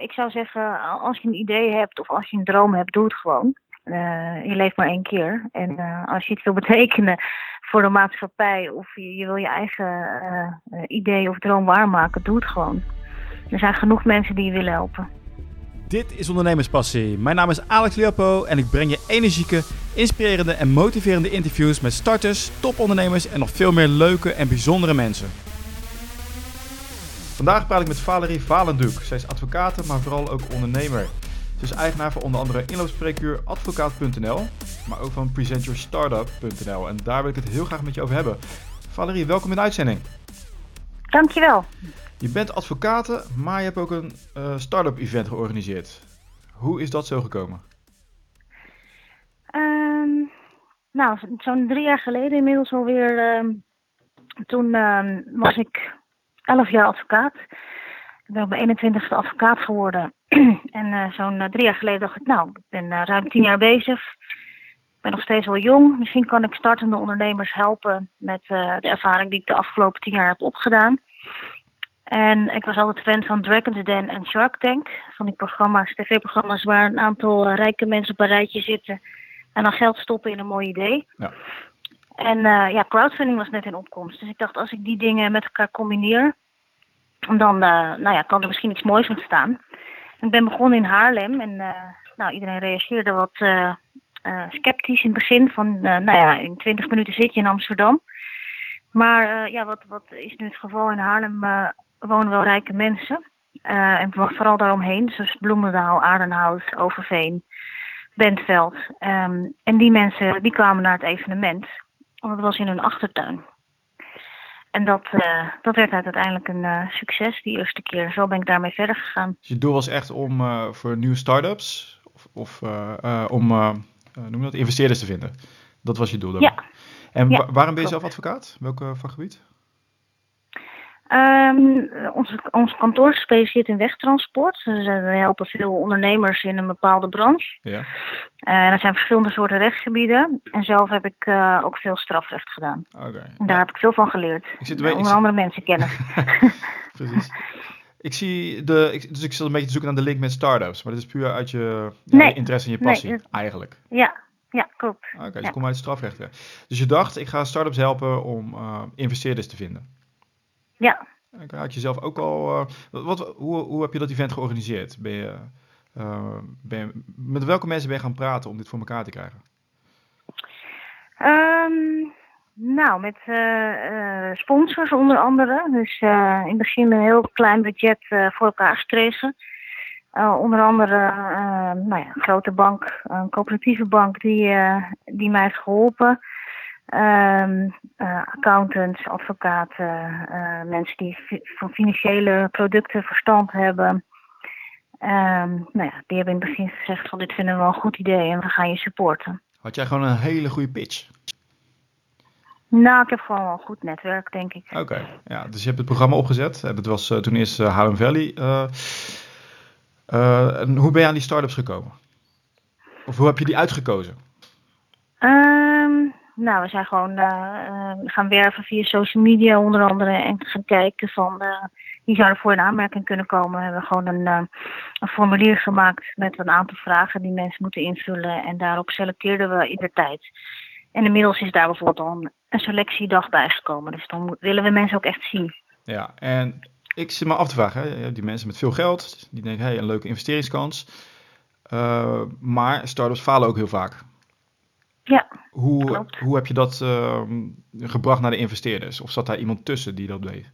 Ik zou zeggen, als je een idee hebt of als je een droom hebt, doe het gewoon. Uh, je leeft maar één keer. En uh, als je iets wil betekenen voor de maatschappij of je, wil je eigen uh, idee of droom waarmaken, doe het gewoon. Er zijn genoeg mensen die je willen helpen. Dit is Ondernemerspassie. Mijn naam is Alex Leopo en ik breng je energieke, inspirerende en motiverende interviews met starters, topondernemers en nog veel meer leuke en bijzondere mensen. Vandaag praat ik met Valerie Valenduk. Zij is advocaat, maar vooral ook ondernemer. Ze is eigenaar van onder andere inloopspreekuur advocaat.nl, maar ook van presentyourstartup.nl. En daar wil ik het heel graag met je over hebben. Valerie, welkom in de uitzending. Dankjewel. Je bent advocaat, maar je hebt ook een uh, start-up event georganiseerd. Hoe is dat zo gekomen? Um, nou, zo'n drie jaar geleden inmiddels alweer. Uh, toen uh, was ik elf jaar advocaat. Ik ben op mijn 21ste advocaat geworden. en uh, zo'n drie jaar geleden dacht ik, nou, ik ben ruim tien jaar bezig. Ik ben nog steeds wel jong. Misschien kan ik startende ondernemers helpen met de ervaring die ik de afgelopen tien jaar heb opgedaan. En ik was altijd fan van Dragon's Den en Shark Tank. Van die programma's, tv-programma's waar een aantal rijke mensen op een rijtje zitten. En dan geld stoppen in een mooi idee. Ja. En uh, ja, crowdfunding was net in opkomst. Dus ik dacht, als ik die dingen met elkaar combineer, dan uh, nou ja, kan er misschien iets moois ontstaan. Ik ben begonnen in Haarlem en nou, iedereen reageerde wat sceptisch in het begin. Van, nou ja, in 20 minuten zit je in Amsterdam. Maar ja, wat, wat is nu het geval in Haarlem? wonen wel rijke mensen. En vooral daaromheen, dus Bloemendaal, Aardenhout, Overveen, Bentveld. Um, en die mensen die kwamen naar het evenement, want het was in hun achtertuin. En dat, uh, dat werd uiteindelijk een uh, succes die eerste keer. Zo ben ik daarmee verder gegaan. Dus je doel was echt om voor nieuwe start-ups of, om noem dat, investeerders te vinden. Dat was je doel dan? Ja. En ja, waarom ben je zelf advocaat? Welk vakgebied? Um, ons, ons kantoor is gespecialiseerd in wegtransport. Dus we helpen veel ondernemers in een bepaalde branche. Ja. Uh, er zijn verschillende soorten rechtsgebieden. En zelf heb ik uh, ook veel strafrecht gedaan. Okay. En daar heb ik veel van geleerd. Ik zit bij, onder andere mensen kennen. Precies. Ik zie de, ik, dus ik zit een beetje te zoeken naar de link met startups. Maar dat is puur uit je ja, nee. interesse en je passie, nee, eigenlijk. Ja, ja, klopt. Oké, okay, dus ja. kom uit strafrecht. Dus je dacht, ik ga startups helpen om uh, investeerders te vinden. Ja. Ik had je zelf ook al. Uh, wat, hoe, hoe heb je dat event georganiseerd? Ben je, uh, ben je, met welke mensen ben je gaan praten om dit voor elkaar te krijgen? Um, nou, met uh, sponsors onder andere. Dus in het begin een heel klein budget voor elkaar gekregen. onder andere nou ja, een grote bank, een coöperatieve bank, die, die mij heeft geholpen. Um, uh, accountants, advocaten, uh, mensen die van financiële producten verstand hebben. Um, nou ja, die hebben in het begin gezegd van dit vinden we wel een goed idee en we gaan je supporten. Had jij gewoon een hele goede pitch? Nou, ik heb gewoon wel een goed netwerk, denk ik. Oké, ja, dus je hebt het programma opgezet. Dat was uh, toen eerst Harlem Valley. en hoe ben je aan die start-ups gekomen? Of hoe heb je die uitgekozen? Nou, we zijn gewoon uh, gaan werven via social media onder andere en gaan kijken van uh, wie zou er voor in aanmerking kunnen komen. We hebben gewoon een, uh, een, formulier gemaakt met een aantal vragen die mensen moeten invullen en daarop selecteerden we ieder tijd. En inmiddels is daar bijvoorbeeld al een, een selectiedag bijgekomen, dus dan willen we mensen ook echt zien. Ja, en ik zit me af te vragen, hè, die mensen met veel geld, die denken, hé, hey, een leuke investeringskans. maar startups falen ook heel vaak. Ja, hoe, hoe heb je dat uh, gebracht naar de investeerders? Of zat daar iemand tussen die dat deed?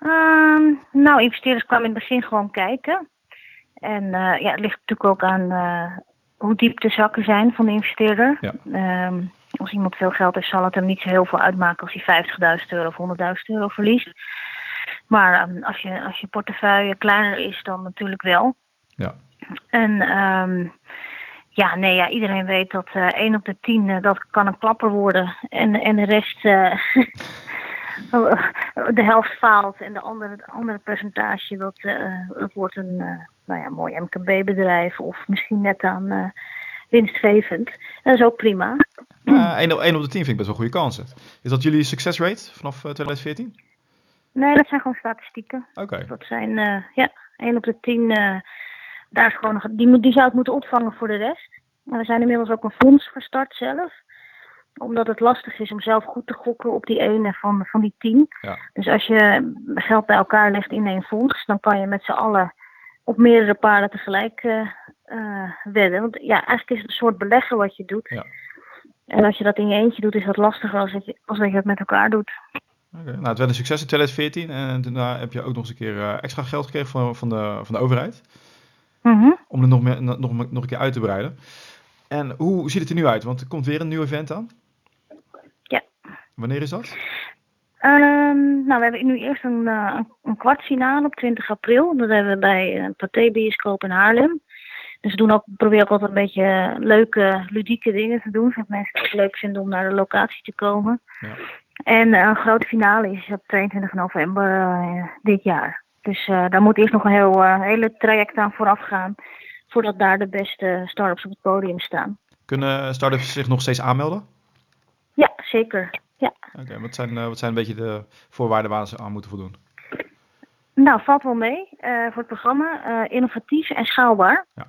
Um, nou, investeerders kwamen in het begin gewoon kijken. En uh, ja, het ligt natuurlijk ook aan uh, hoe diep de zakken zijn van de investeerder. Ja. Um, als iemand veel geld heeft, zal het hem niet zo heel veel uitmaken als hij 50.000 euro of 100.000 euro verliest. Maar als, je, als je portefeuille kleiner is, dan natuurlijk wel. Ja. En um, ja, nee, ja, iedereen weet dat uh, 1 op de 10 uh, dat kan een klapper worden. En, en de rest, uh, de helft faalt. En de andere, andere percentage, dat, dat wordt een nou ja, mooi MKB-bedrijf. Of misschien net aan winstgevend. Dat is ook prima. 1, op, 1 op de 10 vind ik best wel goede kansen. Is dat jullie succesrate vanaf 2014? Nee, dat zijn gewoon statistieken. Oké. Dat zijn, ja, 1 op de 10, daar is gewoon, die, moet, die zou het moeten opvangen voor de rest. Maar we zijn inmiddels ook een fonds gestart zelf omdat het lastig is om zelf goed te gokken op die ene van, van die tien. Ja. Dus als je geld bij elkaar legt in één fonds, dan kan je met z'n allen op meerdere paarden tegelijk uh, wedden. Want ja, eigenlijk is het een soort beleggen wat je doet. Ja. En als je dat in je eentje doet, is dat lastiger als dat je, als dat je het met elkaar doet. Okay. Nou, het werd een succes in 2014 en daarna heb je ook nog eens een keer uh, extra geld gekregen van, van, de, van de overheid. Mm -hmm. Om het nog, meer, nog, nog een keer uit te breiden. En hoe ziet het er nu uit? Want er komt weer een nieuw event aan. Ja. Wanneer is dat? Um, nou, we hebben nu eerst een, uh, een kwartfinale op 20 april. Dat hebben we bij een Pathé-bioscoop in Haarlem. Dus we doen ook, proberen ook altijd een beetje leuke, ludieke dingen te doen. Zodat mensen het leuk vinden om naar de locatie te komen. Ja. En een grote finale is op 22 november uh, dit jaar. Dus daar moet eerst nog een heel, hele traject aan vooraf gaan. Voordat daar de beste start-ups op het podium staan. Kunnen start-ups zich nog steeds aanmelden? Ja, zeker. Ja. Oké, wat, zijn, wat zijn een beetje de voorwaarden waar ze aan moeten voldoen? Nou, valt wel mee uh, voor het programma. Uh, innovatief en schaalbaar. Ja.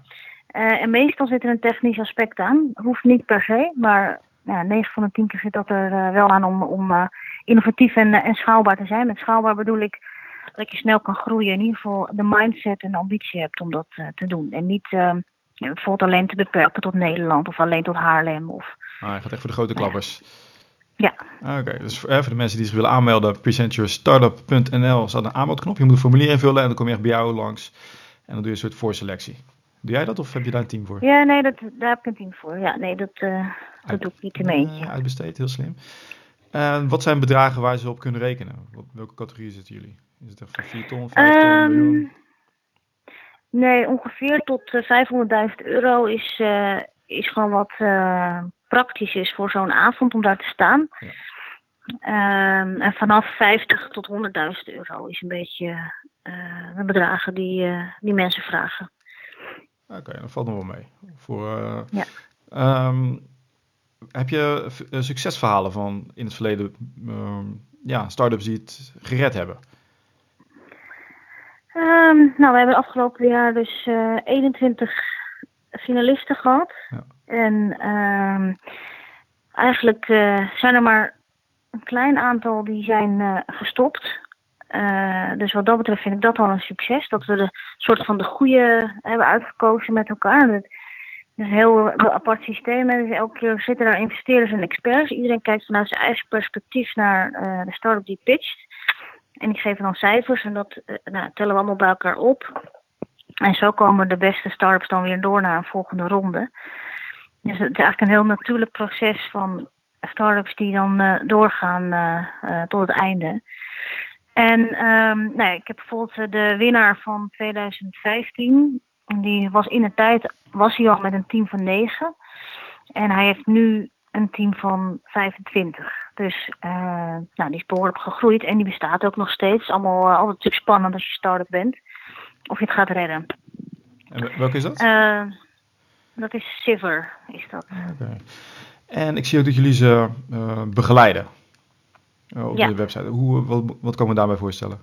Uh, en meestal zit er een technisch aspect aan. Hoeft niet per se, maar ja, 9 van de 10 keer zit dat er wel aan om, om innovatief en, en schaalbaar te zijn. Met schaalbaar bedoel ik dat je snel kan groeien. In ieder geval de mindset en de ambitie hebt om dat te doen. En niet bijvoorbeeld alleen te beperken tot Nederland of alleen tot Haarlem. Of, ah, je gaat echt voor de grote klappers. Ja. Oké, dus voor, de mensen die zich willen aanmelden, presentyourstartup.nl staat een aanmeldknop. Je moet een formulier invullen en dan kom je echt bij jou langs. En dan doe je een soort voorselectie. Doe jij dat of heb je daar een team voor? Ja, nee, dat, daar heb ik een team voor. Ja, nee, dat, uh, dat doe ik niet in mijn eentje. Uh, uitbesteed, heel slim. En wat zijn bedragen waar ze op kunnen rekenen? Wat, welke categorie zitten jullie? Is het echt van 4 ton, 5 ton, um, miljoen? Nee, ongeveer tot 500.000 eh, euro is, uh, is gewoon wat praktisch is voor zo'n avond om daar te staan. Ja. Um, en vanaf 50 tot 100.000 euro is een beetje de bedragen die, die mensen vragen. Oké, okay, dat valt nog wel mee. Voor, ja. Um, heb je succesverhalen van in het verleden ja, start-ups die het gered hebben? Nou, we hebben afgelopen jaar dus 21 finalisten gehad. Ja. En uh, eigenlijk uh, zijn er maar een klein aantal die zijn uh, gestopt. Dus wat dat betreft vind ik dat al een succes. Dat we de soort van de goede hebben uitgekozen met elkaar. Het is een heel, heel apart systeem. Dus elke keer zitten daar investeerders en experts. Iedereen kijkt vanuit zijn eigen perspectief naar de start-up die pitcht. En die geven dan cijfers en dat nou, tellen we allemaal bij elkaar op. En zo komen de beste start-ups dan weer door naar een volgende ronde. Dus het is eigenlijk een heel natuurlijk proces van start-ups die dan uh, doorgaan uh, tot het einde. En um, nou ja, ik heb bijvoorbeeld de winnaar van 2015. Die was in de tijd was hij al met een team van 9. En hij heeft nu een team van 25. Dus nou, die is behoorlijk gegroeid en die bestaat ook nog steeds. Allemaal altijd natuurlijk spannend als je start-up bent. Of je het gaat redden. En welke is dat? Dat is Siver, is dat. Okay. En ik zie ook dat jullie ze uh, begeleiden op ja. de website. Hoe, wat, wat kan we daarbij voorstellen?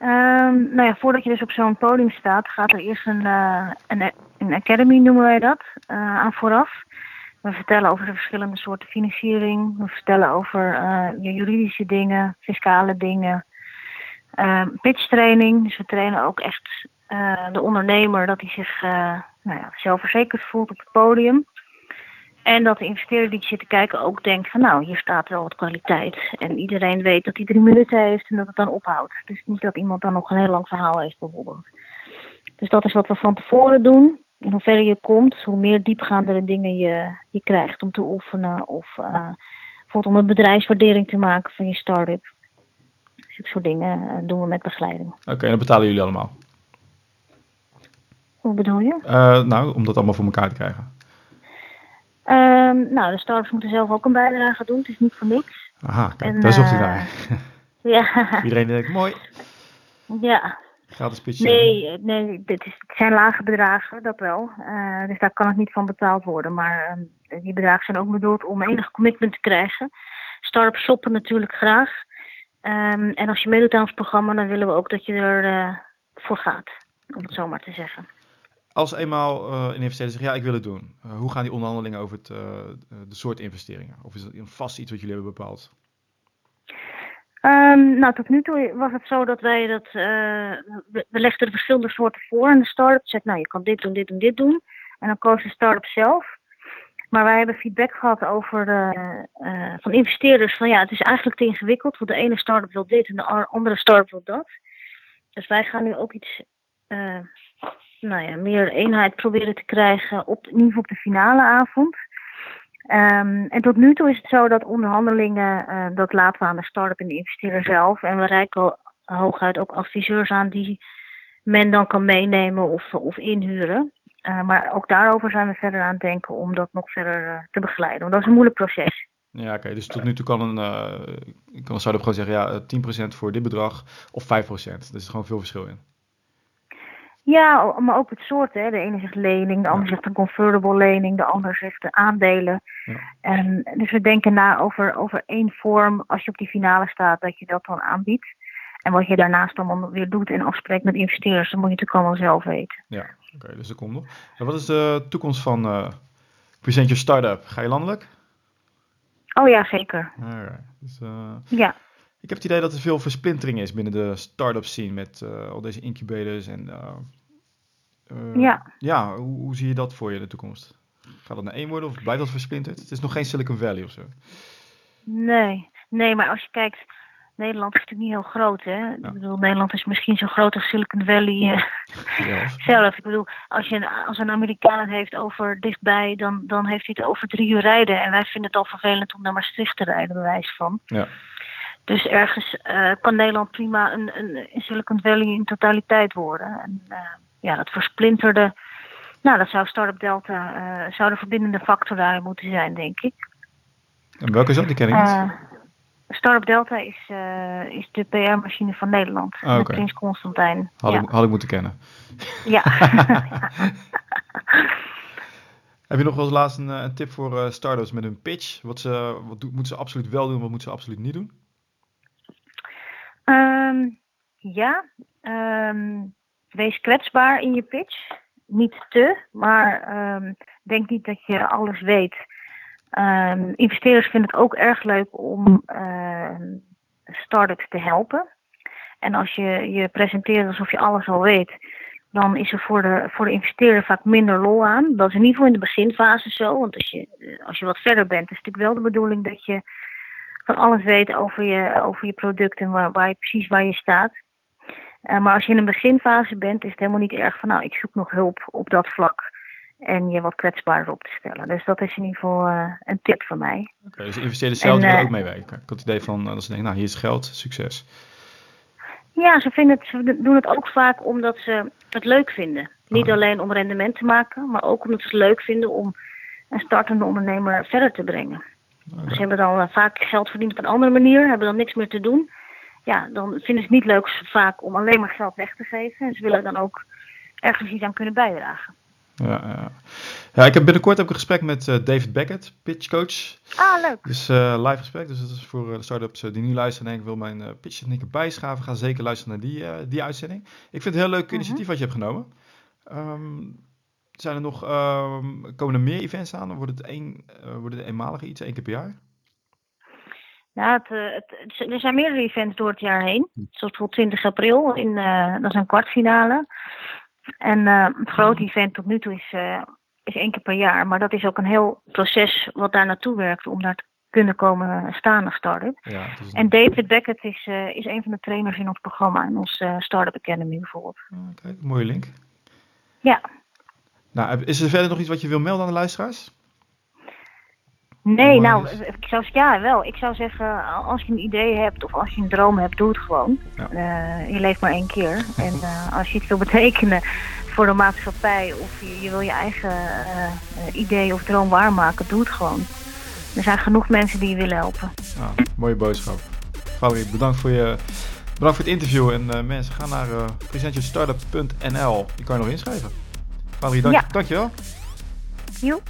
Um, nou ja, voordat je dus op zo'n podium staat, gaat er eerst een, een, een academy, noemen wij dat, aan vooraf. We vertellen over de verschillende soorten financiering. We vertellen over juridische dingen, fiscale dingen. Uh. Dus we trainen ook echt de ondernemer dat hij zich nou ja, zelfverzekerd voelt op het podium. En dat de investeerder die zit te kijken ook denkt van nou, hier staat wel wat kwaliteit. En iedereen weet dat hij drie minuten heeft en dat het dan ophoudt. Dus niet dat iemand dan nog een heel lang verhaal heeft bijvoorbeeld. Dus dat is wat we van tevoren doen. Hoe verder je komt, hoe meer diepgaandere dingen je, je krijgt om te oefenen. Of uh, bijvoorbeeld om een bedrijfswaardering te maken van je start-up. Dus dat soort dingen uh, doen we met begeleiding. Oké, okay, en dat betalen jullie allemaal? Hoe bedoel je? Uh, nou, om dat allemaal voor elkaar te krijgen. Um, nou, de startups moeten zelf ook een bijdrage doen. Het is niet voor niks. Aha, kijk, en, daar zocht hij naar. ja. Iedereen denkt, mooi. Ja. Gratis. Nee, nee dit is, het zijn lage bedragen, dat wel. Uh, dus daar kan het niet van betaald worden. Maar uh, die bedragen zijn ook bedoeld om enig commitment te krijgen. Startups shoppen natuurlijk graag. Um, en als je meedoet aan ons programma, dan willen we ook dat je er voor gaat, om het zo maar te zeggen. Als eenmaal uh, een investeerder zegt, ja, ik wil het doen. hoe gaan die onderhandelingen over het, de soort investeringen? Of is dat vast iets wat jullie hebben bepaald? Um, nou, tot nu toe was het zo dat wij dat. Uh, we, legden de verschillende soorten voor aan de start-up. Zegt, nou, je kan dit doen, dit en dit doen. En dan koos de start-up zelf. Maar wij hebben feedback gehad over uh, van investeerders van ja, het is eigenlijk te ingewikkeld. Want de ene start-up wil dit en de andere start-up wil dat. Dus wij gaan nu ook iets, nou ja, meer eenheid proberen te krijgen op, in op de finale avond. Um, en tot nu toe is het zo dat onderhandelingen, uh, dat laten we aan de start-up en de investeerder zelf. En we reiken hooguit ook adviseurs aan die men dan kan meenemen of, of inhuren. Uh, maar ook daarover zijn we verder aan het denken om dat nog verder uh, te begeleiden. Want dat is een moeilijk proces. Ja, oké. Dus tot nu toe kan een, kan start-up gewoon zeggen, ja, 10% voor dit bedrag of 5%. Er is gewoon veel verschil in. Ja, maar ook het soort. Hè. De ene zegt lening, de ander zegt een convertible lening, de ander zegt de aandelen. Ja. En, dus we denken na over, over één vorm, als je op die finale staat, dat je dat dan aanbiedt. En wat je daarnaast dan weer doet en afspreekt met investeerders, dan moet je natuurlijk allemaal zelf weten. Ja, oké, dus dat komt nog. En wat is de toekomst van uh, Present Your Startup? Ga je landelijk? Oh ja, zeker. Dus, uh, ja. Ik heb het idee dat er veel versplintering is binnen de start-up scene met uh, al deze incubators en uh, uh, ja, ja hoe, hoe, zie je dat voor je in de toekomst? Gaat dat naar één worden of blijft dat versplinterd? Het is nog geen Silicon Valley of zo. Nee, nee, maar als je kijkt, Nederland is natuurlijk niet heel groot, hè? Ja. Ik bedoel, Nederland is misschien zo groot als Silicon Valley zelf. Ik bedoel, als, je, als een Amerikaan het heeft over dichtbij, dan, dan heeft hij het over drie uur rijden. En wij vinden het al vervelend om naar Maastricht te rijden, bewijs van. Ja. Dus ergens uh, kan Nederland prima een, een, Silicon Valley in totaliteit worden. En uh, ja, dat versplinterde. Nou, dat zou Startup Delta, uh, zou de verbindende factor daar moeten zijn, denk ik. En welke is dat? Die ken ik niet. Startup Delta is, is de PR-machine van Nederland. Okay. Prins Constantijn. Had, ik, had ik moeten kennen. Ja. Heb je nog wel eens laatst een, een tip voor startups met hun pitch? Wat, ze, wat moeten ze absoluut wel doen, wat moeten ze absoluut niet doen? Um, ja, um, wees kwetsbaar in je pitch. Niet te, maar um, denk niet dat je alles weet. investeerders vinden het ook erg leuk om uh, startups te helpen. En als je je presenteert alsof je alles al weet, dan is er voor de, voor de investeerder vaak minder lol aan. Dat is in ieder geval in de beginfase zo. Want als je, als je wat verder bent, is het natuurlijk wel de bedoeling dat je van alles weten over je, over je product en waar, waar je precies waar je staat. Uh, maar als je in een beginfase bent, is het helemaal niet erg van nou, ik zoek nog hulp op dat vlak. En je wat kwetsbaarder op te stellen. Dus dat is in ieder geval uh, een tip van mij. Oké, okay, dus investeerders zelf willen uh, ook meewerken. Ik had het idee van dat ze denken, nou hier is geld, succes. Ja, ze, vinden het, ze doen het ook vaak omdat ze het leuk vinden. Niet oh. alleen om rendement te maken, maar ook omdat ze het leuk vinden om een startende ondernemer verder te brengen. Ze hebben dan uh, vaak geld verdiend op een andere manier, hebben dan niks meer te doen. Ja, dan vinden ze het niet leuk vaak om alleen maar geld weg te geven. En ze willen dan ook ergens iets aan kunnen bijdragen. Ja, ja. ja ik heb binnenkort ook een gesprek met uh, David Beckett, pitchcoach. Ah, leuk. Dus uh, live gesprek. Dus dat is voor de startups die nu luisteren en ik wil mijn uh, pitchtechnieken bijschaven. Ga zeker luisteren naar die, die uitzending. Ik vind het een heel leuk mhm. initiatief wat je hebt genomen. Um, zijn er nog, uh, komen er meer events aan? Of wordt het, één, uh, wordt het eenmalige iets, één keer per jaar? Ja, het, eh, het, er zijn meerdere events door het jaar heen. Hm. Zoals bijvoorbeeld 20 april, in, uh, dat is een kwartfinale. En het grote event tot nu toe is, is één keer per jaar. Maar dat is ook een heel proces wat daar naartoe werkt om daar te kunnen komen staan als start-up. Ja, En David Beckett is, is een van de trainers in ons programma, in ons Startup Academy bijvoorbeeld. Oké, mooie link. Ja. Nou, is er verder nog iets wat je wil melden aan de luisteraars? Nee, nou, ik zou, ja, wel. Ik zou zeggen, als je een idee hebt of als je een droom hebt, doe het gewoon. Uh, je leeft maar één keer. en uh, als je iets wil betekenen voor de maatschappij of je, je wil je eigen uh, idee of droom waarmaken, doe het gewoon. Er zijn genoeg mensen die je willen helpen. Nou, mooie boodschap. Fabri, bedankt voor je bedankt voor het interview. En mensen, gaan naar uh, presentjourstartup.nl. Je kan je nog inschrijven. Valerie, dank, ja. dankjewel. Jo.